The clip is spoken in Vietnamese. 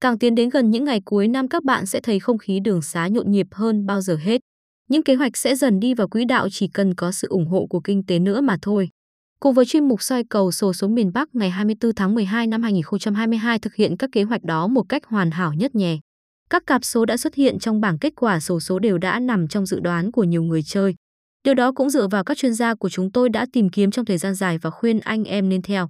Càng tiến đến gần những ngày cuối năm, các bạn sẽ thấy không khí đường xá nhộn nhịp hơn bao giờ hết. Những kế hoạch sẽ dần đi vào quỹ đạo, chỉ cần có sự ủng hộ của kinh tế nữa mà thôi. Cùng với chuyên mục soi cầu sổ số miền Bắc ngày 24 tháng 12 năm 2022 thực hiện các kế hoạch đó một cách hoàn hảo nhất nhé. Các cặp số đã xuất hiện trong bảng kết quả sổ số đều đã nằm trong dự đoán của nhiều người chơi. Điều đó cũng dựa vào các chuyên gia của chúng tôi đã tìm kiếm trong thời gian dài và khuyên anh em nên theo.